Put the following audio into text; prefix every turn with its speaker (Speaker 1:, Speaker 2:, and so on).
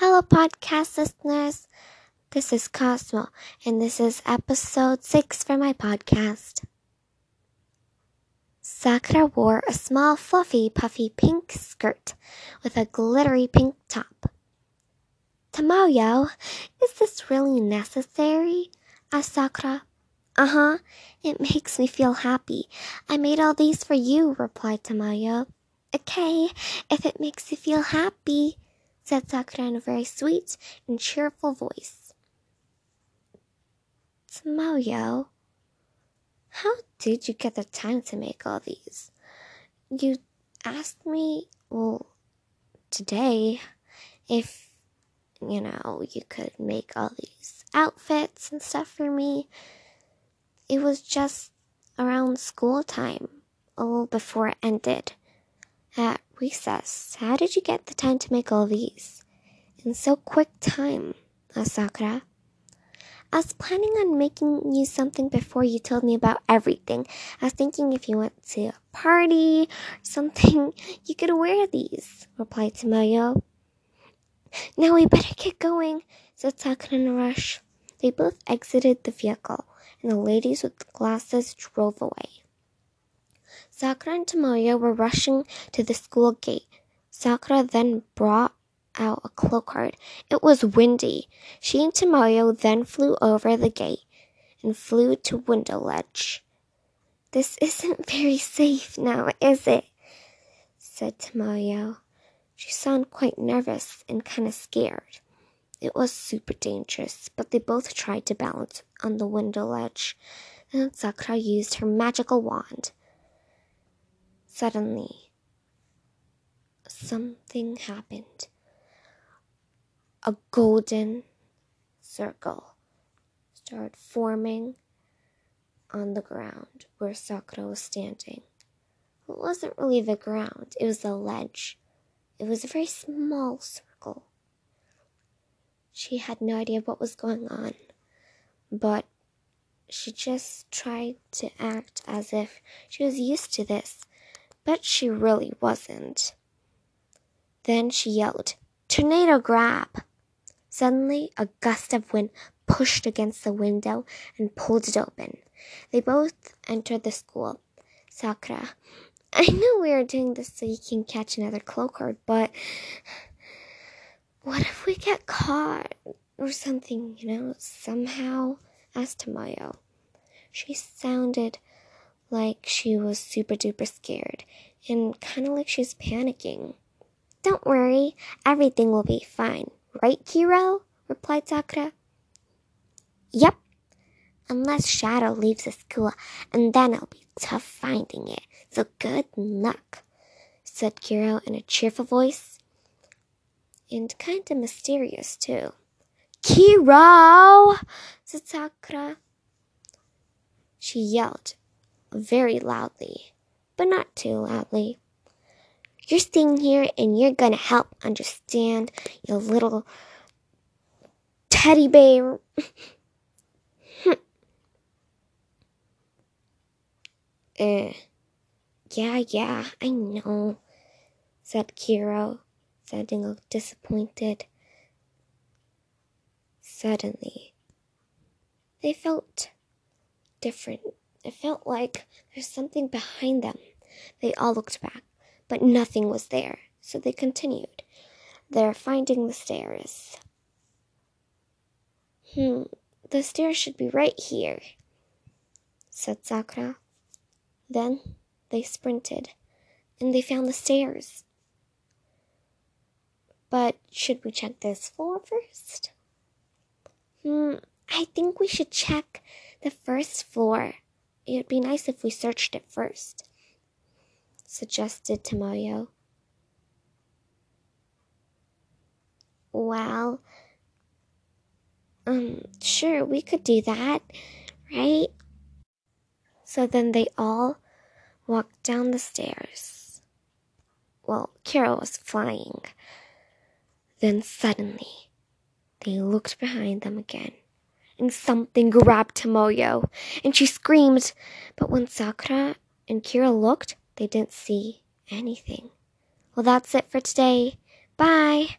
Speaker 1: Hello, podcast listeners. This is Cosmo, and this is episode six for my podcast. Sakura wore a small, fluffy, puffy pink skirt with a glittery pink top. Tomoyo, is this really necessary? asked Sakura. Uh huh. It makes me feel happy. I made all these for you, replied Tomoyo. Okay, if it makes you feel happy, said Sakura in a very sweet and cheerful voice. Tomoyo, how did you get the time to make all these? You asked me, well, today, if, you know, you could make all these outfits and stuff for me. It was just around school time, a little before it ended at recess. How did you get the time to make all these? In so quick time, asked Sakura. I was planning on making you something before you told me about everything. I was thinking if you went to a party or something, you could wear these, replied Tomoyo. Now we better get going, said Sakura in a rush. They both exited the vehicle, and the ladies with the glasses drove away. Sakura and Tomoyo were rushing to the school gate. Sakura then brought out a Clow card. It was windy. She and Tomoyo then flew over the gate and flew to window ledge. This isn't very safe now, is it? said Tomoyo. She sounded quite nervous and kind of scared. It was super dangerous, but they both tried to balance on the window ledge. Then Sakura used her magical wand. Suddenly, something happened. A golden circle started forming on the ground where Sakura was standing. It wasn't really the ground, it was a ledge. It was a very small circle. She had no idea what was going on, but she just tried to act as if she was used to this, but she really wasn't. Then she yelled, Tornado grab! Suddenly, a gust of wind pushed against the window and pulled it open. They both entered the school. Sakura, I know we are doing this so you can catch another Clow card, but what if we get caught or something, you know, somehow? asked Tomoyo. She sounded like she was super duper scared and kind of like she's panicking. Don't worry, everything will be fine, right, Kero? replied Sakura. Yep, unless Shadow leaves the school, and then it'll be tough finding it. So good luck, said Kero in a cheerful voice. And kind of mysterious, too. Kero! said Sakura. She yelled very loudly, but not too loudly. You're staying here and you're gonna help understand, your little teddy bear. uh, yeah, yeah, I know, said Kero, sounding a little disappointed. Suddenly, they felt different. It felt like there's something behind them. They all looked back, but nothing was there, so they continued. They're finding the stairs. Hmm, the stairs should be right here, said Sakura. Then they sprinted, and they found the stairs. But should we check this floor first? Hmm, I think we should check the first floor. It'd be nice if we searched it first, suggested Tomoyo. Well, um, sure, we could do that, right? So then they all walked down the stairs. Well, Kero was flying. Then suddenly, they looked behind them again, and something grabbed Tomoyo, and she screamed. But when Sakura and Kero looked, they didn't see anything. Well, that's it for today. Bye.